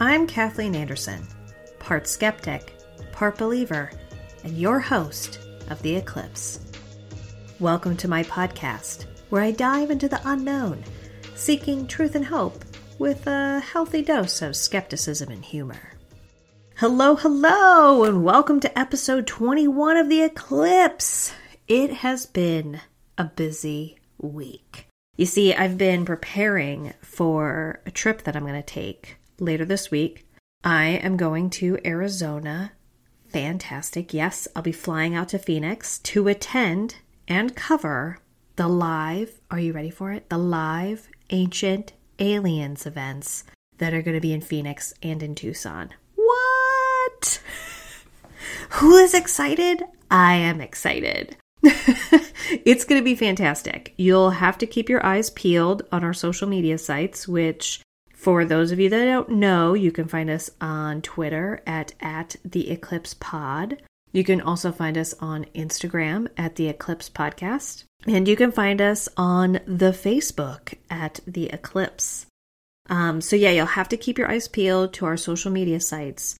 I'm Kathleen Anderson, part skeptic, part believer, and your host of The Eclipse. Welcome to my podcast, where I dive into the unknown, seeking truth and hope with a healthy dose of skepticism and humor. Hello, hello, and welcome to episode 21 of The Eclipse. It has been a busy week. You see, I've been preparing for a trip that I'm going to take later this week. I am going to Arizona. Fantastic. Yes, I'll be flying out to Phoenix to attend and cover the live, are you ready for it? The live Ancient Aliens events that are going to be in Phoenix and in Tucson. What? Who is excited? I am excited. it's going to be fantastic. You'll have to keep your eyes peeled on our social media sites, which for those of you that don't know, you can find us on Twitter at, at the Eclipse Pod. You can also find us on Instagram at the Eclipse Podcast. And you can find us on the Facebook at the Eclipse. Um, so, yeah, you'll have to keep your eyes peeled to our social media sites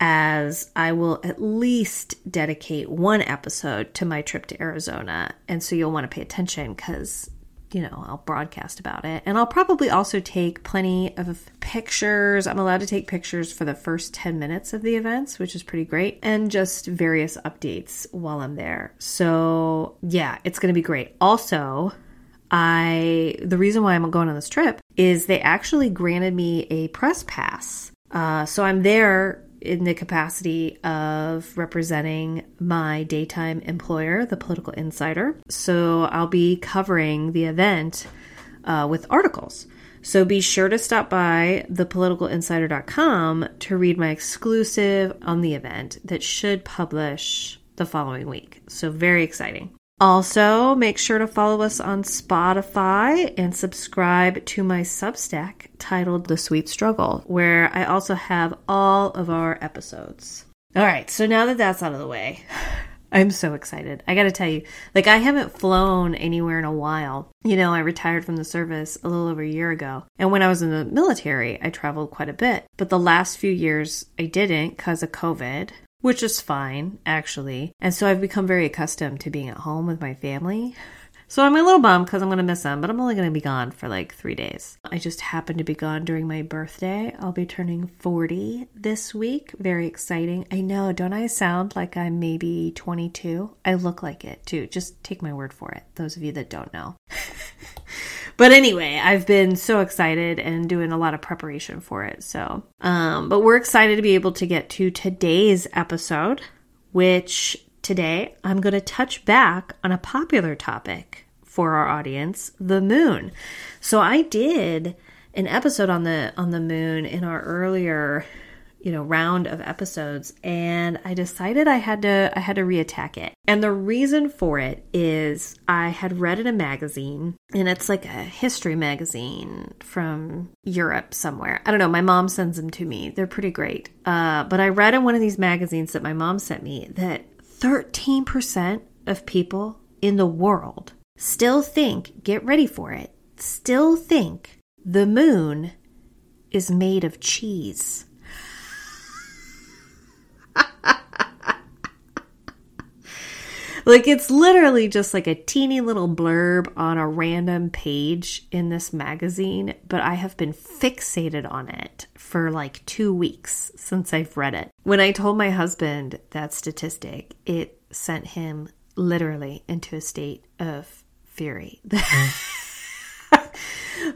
as I will at least dedicate one episode to my trip to Arizona. And so you'll want to pay attention because, you know, I'll broadcast about it. And I'll probably also take plenty of pictures. I'm allowed to take pictures for the first 10 minutes of the events, which is pretty great, and just various updates while I'm there. So, yeah, it's going to be great. Also, I the reason why I'm going on this trip is they actually granted me a press pass. Uh, so I'm there in the capacity of representing my daytime employer, the Political Insider. So I'll be covering the event uh, with articles. So be sure to stop by thepoliticalinsider.com to read my exclusive on the event that should publish the following week. So very exciting. Also, make sure to follow us on Spotify and subscribe to my Substack titled The Sweet Struggle, where I also have all of our episodes. All right, so now that that's out of the way, I'm so excited. I gotta tell you, like, I haven't flown anywhere in a while. You know, I retired from the service a little over a year ago. And when I was in the military, I traveled quite a bit. But the last few years, I didn't because of COVID which is fine, actually. And so I've become very accustomed to being at home with my family. So I'm a little bummed because I'm going to miss them, but I'm only going to be gone for like three days. I just happen to be gone during my birthday. I'll be turning 40 this week. Very exciting. I know, don't I sound like I'm maybe 22? I look like it too. Just take my word for it, those of you that don't know. but anyway, I've been so excited and doing a lot of preparation for it. So, um, but we're excited to be able to get to today's episode, which today I'm going to touch back on a popular topic for our audience, the moon. So I did an episode on the on the moon in our earlier you know round of episodes and i decided i had to i had to reattack it. And the reason for it is i had read in a magazine and it's like a history magazine from europe somewhere. I don't know my mom sends them to me. They're pretty great. Uh, but i read in one of these magazines that my mom sent me that 13% of people in the world still think get ready for it still think the moon is made of cheese like it's literally just like a teeny little blurb on a random page in this magazine, but I have been fixated on it for like two weeks since I've read it. When I told my husband that statistic, it sent him literally into a state of fury.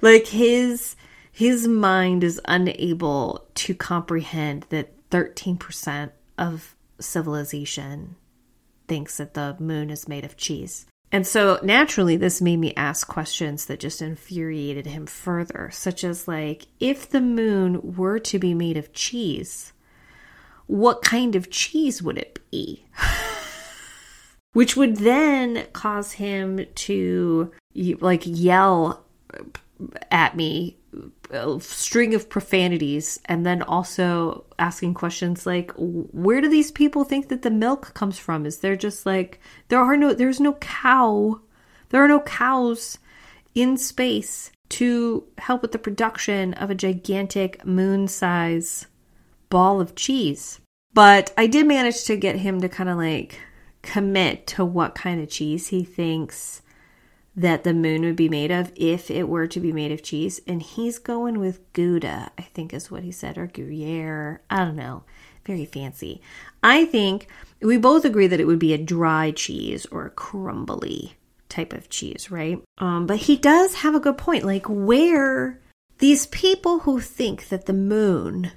like his his mind is unable to comprehend that 13% of civilization thinks that the moon is made of cheese. And so naturally, this made me ask questions that just infuriated him further, such as, like, if the moon were to be made of cheese, what kind of cheese would it be? Which would then cause him to, like, yell at me a string of profanities and then also asking questions like where do these people think that the milk comes from is there just like there are no there's no cow there are no cows in space to help with the production of a gigantic moon size ball of cheese. But I did manage to get him to kind of like commit to what kind of cheese he thinks that the moon would be made of if it were to be made of cheese. And he's going with Gouda, I think is what he said, or Gruyere. I don't know. Very fancy. I think we both agree that it would be a dry cheese or a crumbly type of cheese, right? Um, but he does have a good point. Like, where these people who think that the moon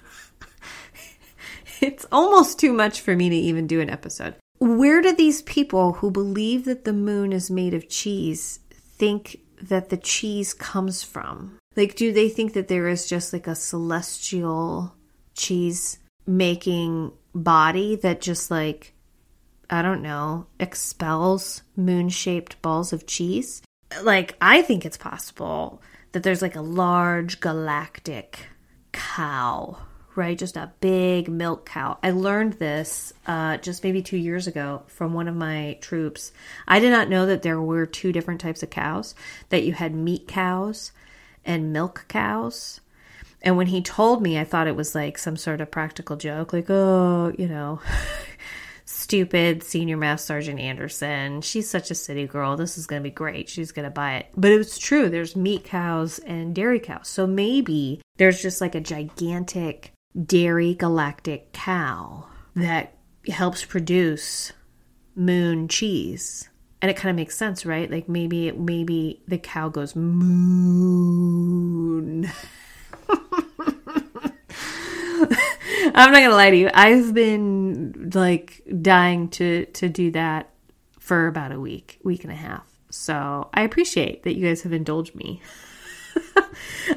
it's almost too much for me to even do an episode. Where do these people who believe that the moon is made of cheese think that the cheese comes from? Like, do they think that there is just like a celestial cheese making body that just like, I don't know, expels moon shaped balls of cheese? Like, I think it's possible that there's like a large galactic cow right? Just a big milk cow. I learned this uh, just maybe two years ago from one of my troops. I did not know that there were two different types of cows, that you had meat cows and milk cows. And when he told me, I thought it was like some sort of practical joke, like, oh, you know, stupid senior master sergeant Anderson. She's such a city girl. This is going to be great. She's going to buy it. But it was true. There's meat cows and dairy cows. So maybe there's just like a gigantic dairy galactic cow that helps produce moon cheese. And it kind of makes sense, right? Like maybe maybe the cow goes moon. I'm not gonna lie to you. I've been like dying to to do that for about a week, week and a half. So I appreciate that you guys have indulged me.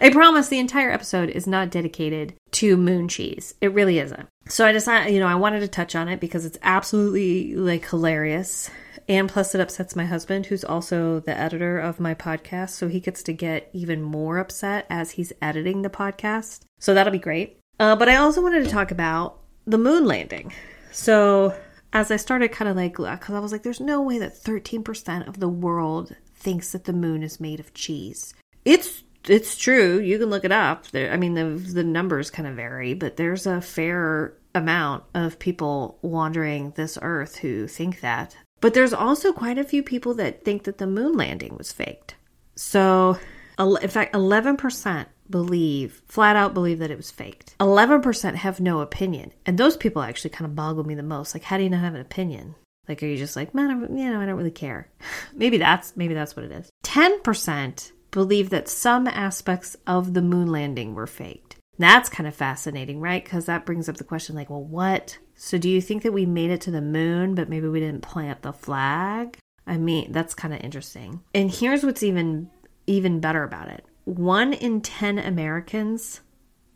I promise the entire episode is not dedicated to moon cheese. It really isn't. So I decided, you know, I wanted to touch on it because it's absolutely like hilarious. And plus, it upsets my husband, who's also the editor of my podcast. So he gets to get even more upset as he's editing the podcast. So that'll be great. Uh, but I also wanted to talk about the moon landing. So as I started kind of like, because I was like, there's no way that 13% of the world thinks that the moon is made of cheese. It's it's true. You can look it up. There, I mean, the the numbers kind of vary, but there's a fair amount of people wandering this earth who think that. But there's also quite a few people that think that the moon landing was faked. So, in fact, 11% believe, flat out believe that it was faked. 11% have no opinion. And those people actually kind of boggle me the most. Like, how do you not have an opinion? Like, are you just like, man, you know, I don't really care. maybe that's, maybe that's what it is. 10% believe that some aspects of the moon landing were faked. That's kind of fascinating, right? Because that brings up the question like, well, what? So do you think that we made it to the moon, but maybe we didn't plant the flag? I mean, that's kind of interesting. And here's what's even even better about it. 1 in 10 Americans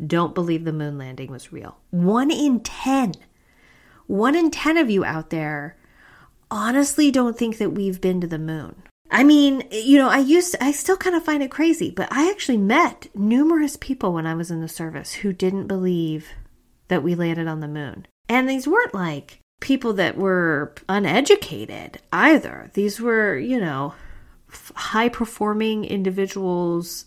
don't believe the moon landing was real. 1 in 10. 1 in 10 of you out there honestly don't think that we've been to the moon. I mean, you know, I used to, I still kind of find it crazy, but I actually met numerous people when I was in the service who didn't believe that we landed on the moon. And these weren't like people that were uneducated either. These were, you know, high performing individuals,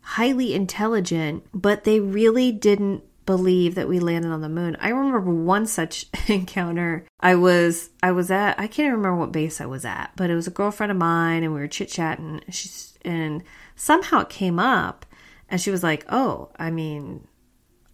highly intelligent, but they really didn't believe that we landed on the moon. I remember one such encounter. I was I was at I can't remember what base I was at, but it was a girlfriend of mine and we were chit-chatting. She's and somehow it came up and she was like, "Oh, I mean,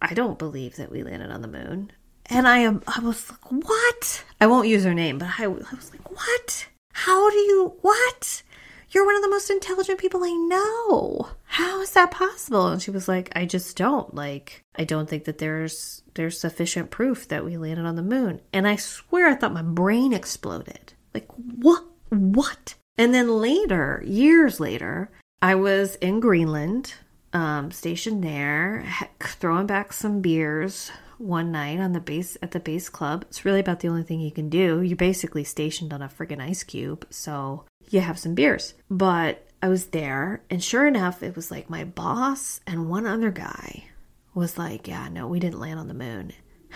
I don't believe that we landed on the moon." And I am I was like, "What?" I won't use her name, but I, I was like, "What? How do you what?" You're one of the most intelligent people I know. How is that possible? And she was like, I just don't. Like, I don't think that there's there's sufficient proof that we landed on the moon. And I swear I thought my brain exploded. Like, what? What? And then later, years later, I was in Greenland, um, stationed there, throwing back some beers one night on the base at the base club. It's really about the only thing you can do. You're basically stationed on a friggin' ice cube, so you have some beers. But I was there, and sure enough, it was like my boss and one other guy was like, Yeah, no, we didn't land on the moon.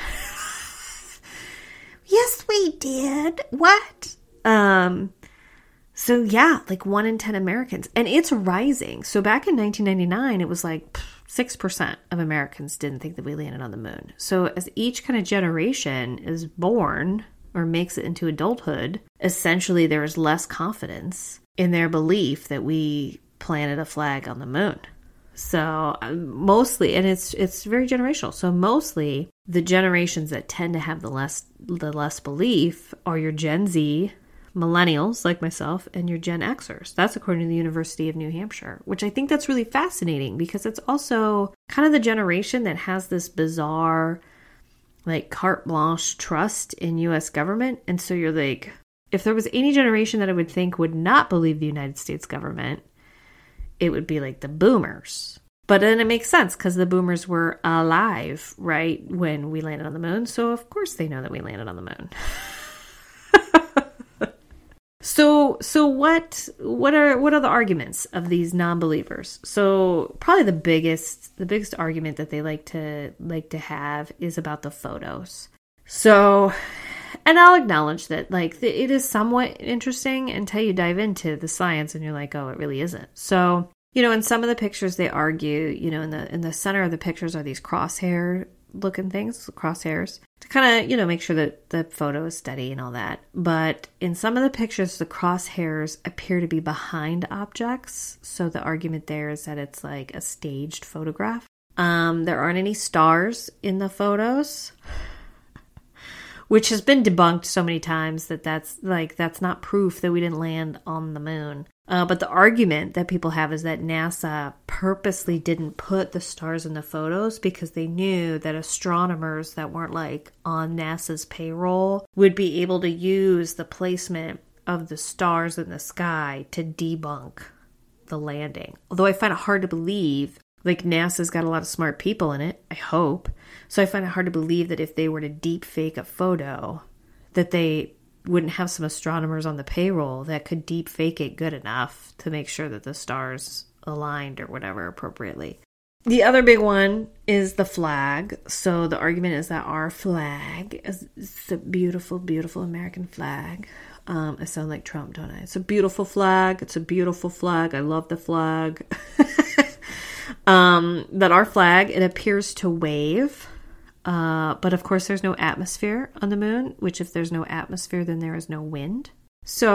yes, we did. What? Um, So, yeah, like one in 10 Americans. And it's rising. So, back in 1999, it was like 6% of Americans didn't think that we landed on the moon. So, as each kind of generation is born or makes it into adulthood, essentially there is less confidence in their belief that we planted a flag on the moon. So um, mostly, and it's it's very generational. So mostly, the generations that tend to have the less the less belief are your Gen Z, millennials like myself, and your Gen Xers. That's according to the University of New Hampshire, which I think that's really fascinating because it's also kind of the generation that has this bizarre, like carte blanche trust in U.S. government, and so you're like, if there was any generation that I would think would not believe the United States government it would be like the boomers. But then it makes sense because the boomers were alive, right, when we landed on the moon. So, of course, they know that we landed on the moon. so so what what are what are the arguments of these non-believers so probably the biggest the biggest argument that they like to like to have is about the photos so and I'll acknowledge that like it is somewhat interesting until you dive into the science and you're like, oh, it really isn't. So you know, in some of the pictures they argue, you know, in the in the center of the pictures are these crosshair looking things, crosshairs, to kind of, you know, make sure that the photo is steady and all that. But in some of the pictures, the crosshairs appear to be behind objects. So the argument there is that it's like a staged photograph. Um, there aren't any stars in the photos which has been debunked so many times that that's like that's not proof that we didn't land on the moon. Uh, but the argument that people have is that NASA purposely didn't put the stars in the photos because they knew that astronomers that weren't like on NASA's payroll would be able to use the placement of the stars in the sky to debunk the landing. Although I find it hard to believe, like NASA's got a lot of smart people in it, I hope. So I find it hard to believe that if they were to deep fake a photo, that they wouldn't have some astronomers on the payroll that could deep fake it good enough to make sure that the stars aligned or whatever appropriately. The other big one is the flag. So the argument is that our flag is a beautiful, beautiful American flag. Um, I sound like Trump, don't I? It's a beautiful flag. It's a beautiful flag. I love the flag. um, that our flag it appears to wave uh, but of course, there's no atmosphere on the moon, which, if there's no atmosphere, then there is no wind. So,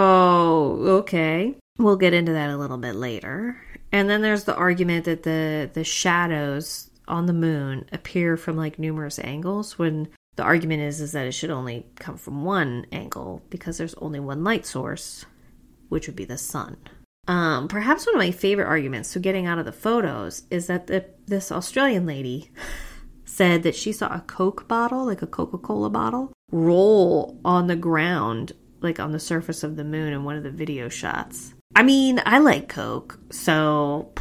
okay, we'll get into that a little bit later. And then there's the argument that the, the shadows on the moon appear from like numerous angles when the argument is is that it should only come from one angle because there's only one light source which would be the sun um, perhaps one of my favorite arguments so getting out of the photos is that the, this australian lady said that she saw a Coke bottle, like a Coca Cola bottle, roll on the ground, like on the surface of the moon in one of the video shots. I mean, I like Coke, so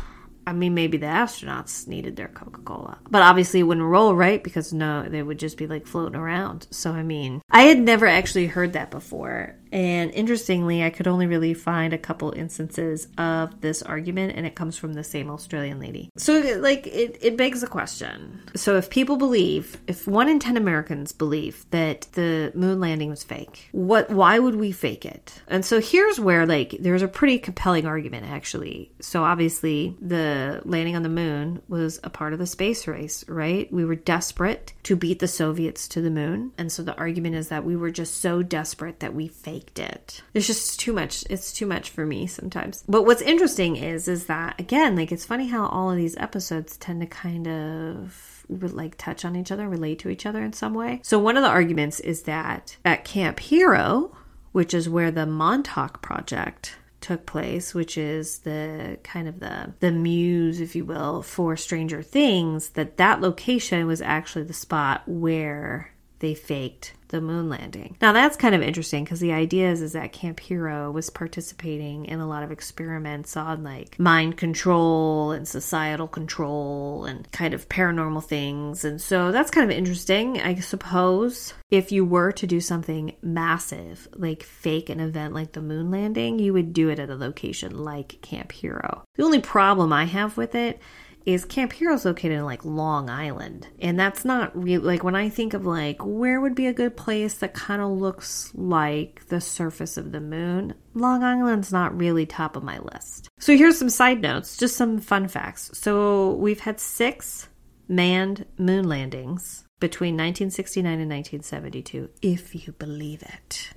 I mean, maybe the astronauts needed their Coca Cola, but obviously it wouldn't roll right because no, they would just be like floating around. So, I mean, I had never actually heard that before. And interestingly, I could only really find a couple instances of this argument, and it comes from the same Australian lady. So, like, it, it begs a question. So, if people believe, if one in 10 Americans believe that the moon landing was fake, what, why would we fake it? And so, here's where, like, there's a pretty compelling argument, actually. So, obviously, the landing on the moon was a part of the space race, right? We were desperate to beat the Soviets to the moon. And so, the argument is that we were just so desperate that we faked it. It's just too much. It's too much for me sometimes. But what's interesting is is that again, like it's funny how all of these episodes tend to kind of like touch on each other, relate to each other in some way. So one of the arguments is that at Camp Hero, which is where the Montauk project took place, which is the kind of the the muse, if you will, for Stranger Things, that that location was actually the spot where they faked the moon landing. Now that's kind of interesting because the idea is, is that Camp Hero was participating in a lot of experiments on like mind control and societal control and kind of paranormal things. And so that's kind of interesting, I suppose. If you were to do something massive, like fake an event like the moon landing, you would do it at a location like Camp Hero. The only problem I have with it is Camp Hero is located in like Long Island. And that's not really like when I think of like where would be a good place that kind of looks like the surface of the moon, Long Island's not really top of my list. So here's some side notes, just some fun facts. So we've had six manned moon landings between 1969 and 1972, if you believe it.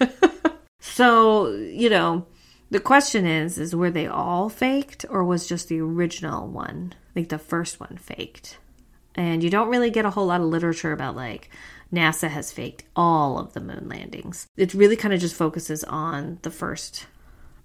so, you know, the question is is were they all faked or was just the original one, like the first one faked? And you don't really get a whole lot of literature about like NASA has faked all of the moon landings. It really kind of just focuses on the first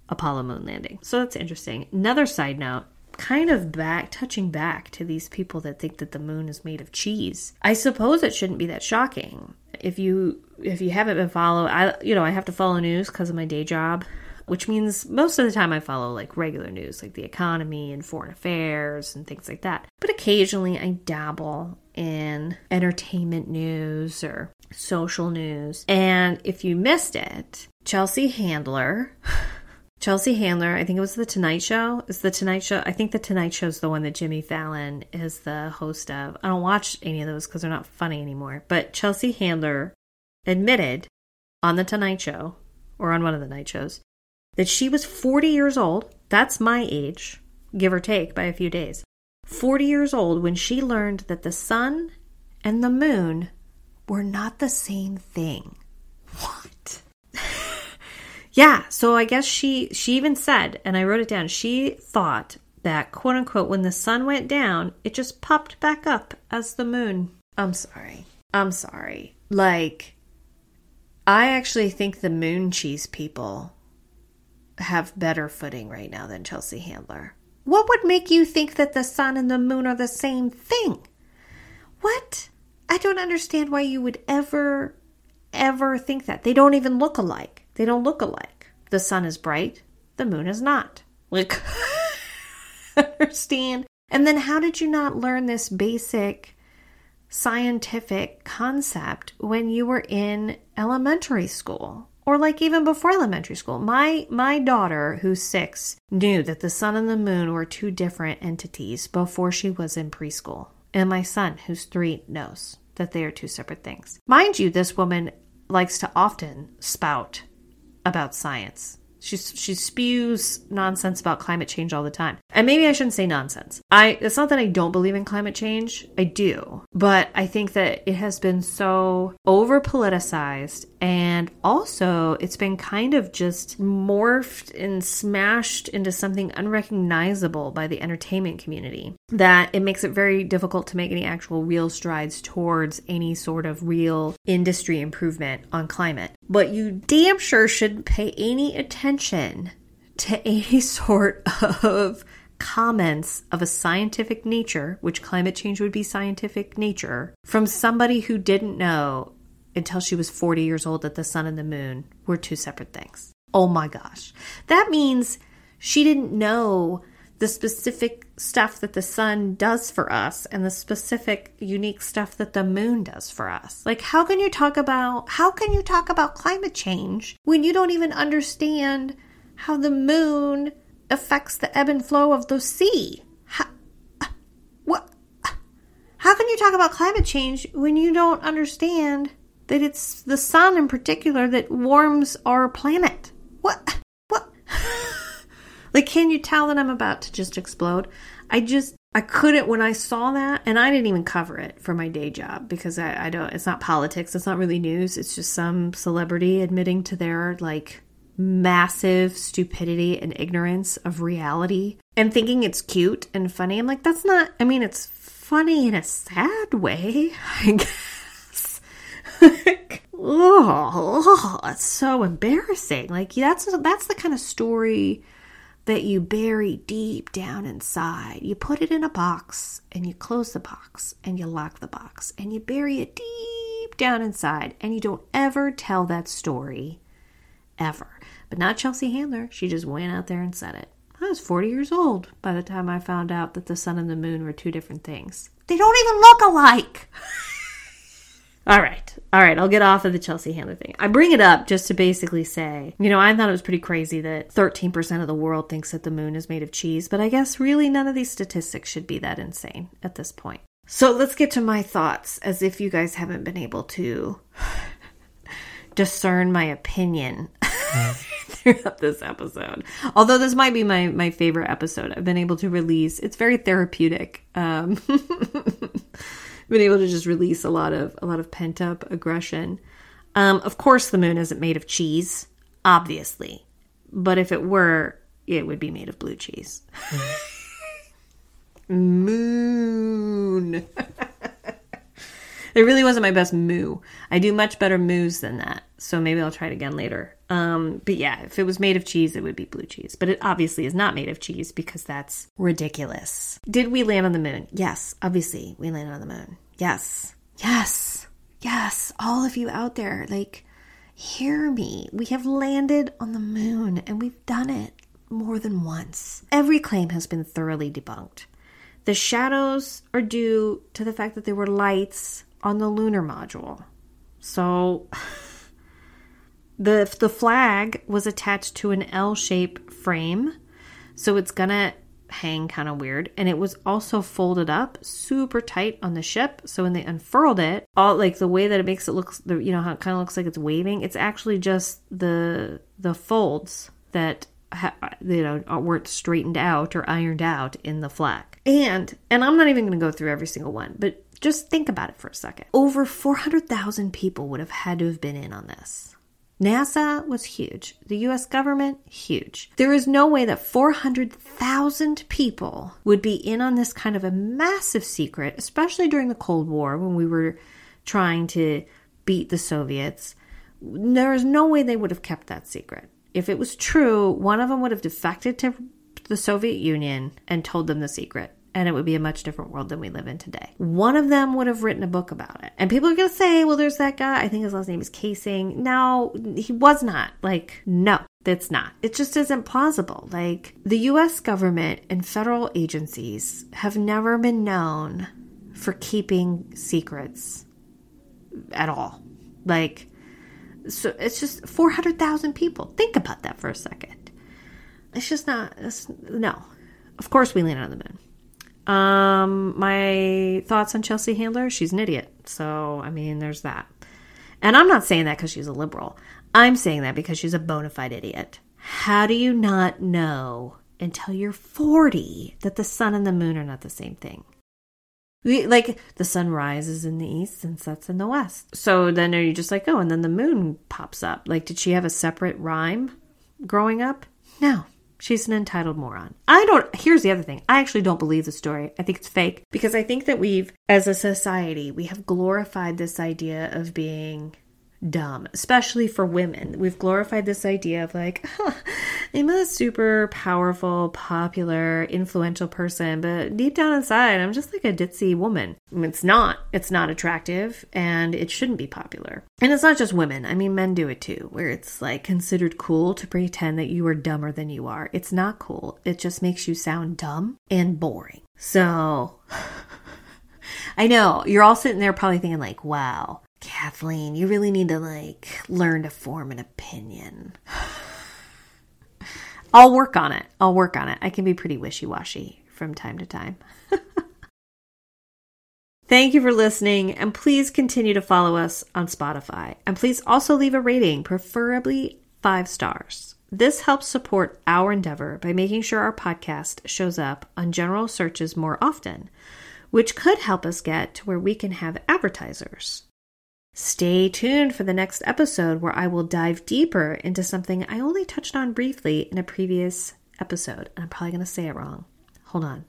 Apollo moon landing. So that's interesting. Another side note, kind of back touching back to these people that think that the moon is made of cheese. I suppose it shouldn't be that shocking. If you if you haven't been following, I you know, I have to follow news because of my day job which means most of the time I follow like regular news, like the economy and foreign affairs and things like that. But occasionally I dabble in entertainment news or social news. And if you missed it, Chelsea Handler. Chelsea Handler, I think it was The Tonight Show. Is The Tonight Show? I think The Tonight Show is the one that Jimmy Fallon is the host of. I don't watch any of those because they're not funny anymore. But Chelsea Handler admitted on The Tonight Show, or on one of the night shows, that she was 40 years old. That's my age, give or take by a few days. 40 years old when she learned that the sun and the moon were not the same thing. What? yeah, so I guess she she even said and I wrote it down. She thought that quote unquote when the sun went down, it just popped back up as the moon. I'm sorry. I'm sorry. Like I actually think the moon cheese people have better footing right now than Chelsea Handler. What would make you think that the sun and the moon are the same thing? What? I don't understand why you would ever, ever think that. They don't even look alike. They don't look alike. The sun is bright, the moon is not. Like, understand? And then how did you not learn this basic scientific concept when you were in elementary school? Or like even before elementary school. My my daughter who's 6 knew that the sun and the moon were two different entities before she was in preschool. And my son who's 3 knows that they are two separate things. Mind you, this woman likes to often spout about science. She she spews nonsense about climate change all the time. And maybe I shouldn't say nonsense. I it's not that I don't believe in climate change. I do. But I think that it has been so over politicized and also it's been kind of just morphed and smashed into something unrecognizable by the entertainment community that it makes it very difficult to make any actual real strides towards any sort of real industry improvement on climate. But you damn sure shouldn't pay any attention to any sort of comments of a scientific nature, which climate change would be scientific nature, from somebody who didn't know until she was 40 years old that the sun and the moon were two separate things. Oh my gosh. That means she didn't know the specific stuff that the sun does for us and the specific unique stuff that the moon does for us. Like how can you talk about how can you talk about climate change when you don't even understand how the moon affects the ebb and flow of the sea? How, what how can you talk about climate change when you don't understand that it's the sun in particular that warms our planet? What What? like, can you tell that I'm about to just explode? I just, I couldn't when I saw that, and I didn't even cover it for my day job because I, I don't, it's not politics, it's not really news, it's just some celebrity admitting to their like massive stupidity and ignorance of reality and thinking it's cute and funny. I'm like, that's not, I mean, it's funny in a sad way, I guess. Like, oh, it's so embarrassing. Like, that's, that's the kind of story that you bury deep down inside. You put it in a box and you close the box and you lock the box and you bury it deep down inside and you don't ever tell that story ever. But not Chelsea Handler. She just went out there and said it. I was 40 years old by the time I found out that the sun and the moon were two different things. They don't even look alike. All right. All right, I'll get off of the Chelsea Handler thing. I bring it up just to basically say, you know, I thought it was pretty crazy that 13% of the world thinks that the moon is made of cheese, but I guess really none of these statistics should be that insane at this point. So let's get to my thoughts as if you guys haven't been able to discern my opinion throughout this episode. Although this might be my my favorite episode I've been able to release. It's very therapeutic. Um been able to just release a lot of a lot of pent up aggression. Um, of course, the moon isn't made of cheese, obviously, but if it were, it would be made of blue cheese. moon. it really wasn't my best moo. I do much better moos than that, so maybe I'll try it again later. Um, but yeah, if it was made of cheese, it would be blue cheese. But it obviously is not made of cheese because that's ridiculous. Did we land on the moon? Yes, obviously we landed on the moon. Yes, yes, yes. All of you out there, like, hear me. We have landed on the moon and we've done it more than once. Every claim has been thoroughly debunked. The shadows are due to the fact that there were lights on the lunar module. So. the the flag was attached to an L shape frame, so it's gonna hang kind of weird. And it was also folded up super tight on the ship. So when they unfurled it, all like the way that it makes it look, you know, how it kind of looks like it's waving. It's actually just the the folds that ha- you know weren't straightened out or ironed out in the flag. And and I'm not even going to go through every single one, but just think about it for a second. Over 400,000 people would have had to have been in on this. NASA was huge. The US government, huge. There is no way that 400,000 people would be in on this kind of a massive secret, especially during the Cold War when we were trying to beat the Soviets. There is no way they would have kept that secret. If it was true, one of them would have defected to the Soviet Union and told them the secret and it would be a much different world than we live in today. One of them would have written a book about it. And people are going to say, well, there's that guy. I think his last name is Kaysing. No, he was not. Like, no, that's not. It just isn't plausible. Like, the US government and federal agencies have never been known for keeping secrets at all. Like, so it's just 400,000 people. Think about that for a second. It's just not, it's, no. Of course, we land on the moon. Um, my thoughts on Chelsea Handler, she's an idiot. So, I mean, there's that. And I'm not saying that because she's a liberal. I'm saying that because she's a bona fide idiot. How do you not know until you're 40 that the sun and the moon are not the same thing? We, like the sun rises in the east and sets in the west. So then are you just like, oh, and then the moon pops up? Like, did she have a separate rhyme growing up? No. She's an entitled moron. I don't, here's the other thing. I actually don't believe the story. I think it's fake because I think that we've, as a society, we have glorified this idea of being dumb, especially for women. We've glorified this idea of like, huh, I'm a super powerful, popular, influential person, but deep down inside, I'm just like a ditzy woman. It's not. It's not attractive and it shouldn't be popular. And it's not just women. I mean, men do it too, where it's like considered cool to pretend that you are dumber than you are. It's not cool. It just makes you sound dumb and boring. So. I know you're all sitting there probably thinking like, wow, Kathleen, you really need to like learn to form an opinion. I'll work on it. I'll work on it. I can be pretty wishy washy from time to time. Thank you for listening, and please continue to follow us on Spotify. And please also leave a rating, preferably five stars. This helps support our endeavor by making sure our podcast shows up on general searches more often, which could help us get to where we can have advertisers. Stay tuned for the next episode where I will dive deeper into something I only touched on briefly in a previous episode. And I'm probably going to say it wrong. Hold on.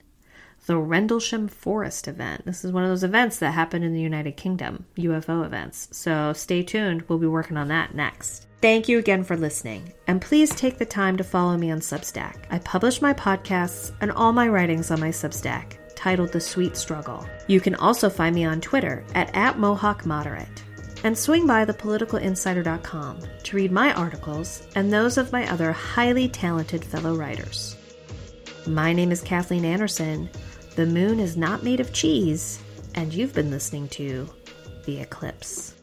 The Rendlesham Forest event. This is one of those events that happen in the United Kingdom, UFO events. So stay tuned. We'll be working on that next. Thank you again for listening, and please take the time to follow me on Substack. I publish my podcasts and all my writings on my Substack, titled The Sweet Struggle. You can also find me on Twitter at, at MohawkModerate and swing by thepoliticalinsider.com to read my articles and those of my other highly talented fellow writers. My name is Kathleen Anderson. The moon is not made of cheese, and you've been listening to The Eclipse.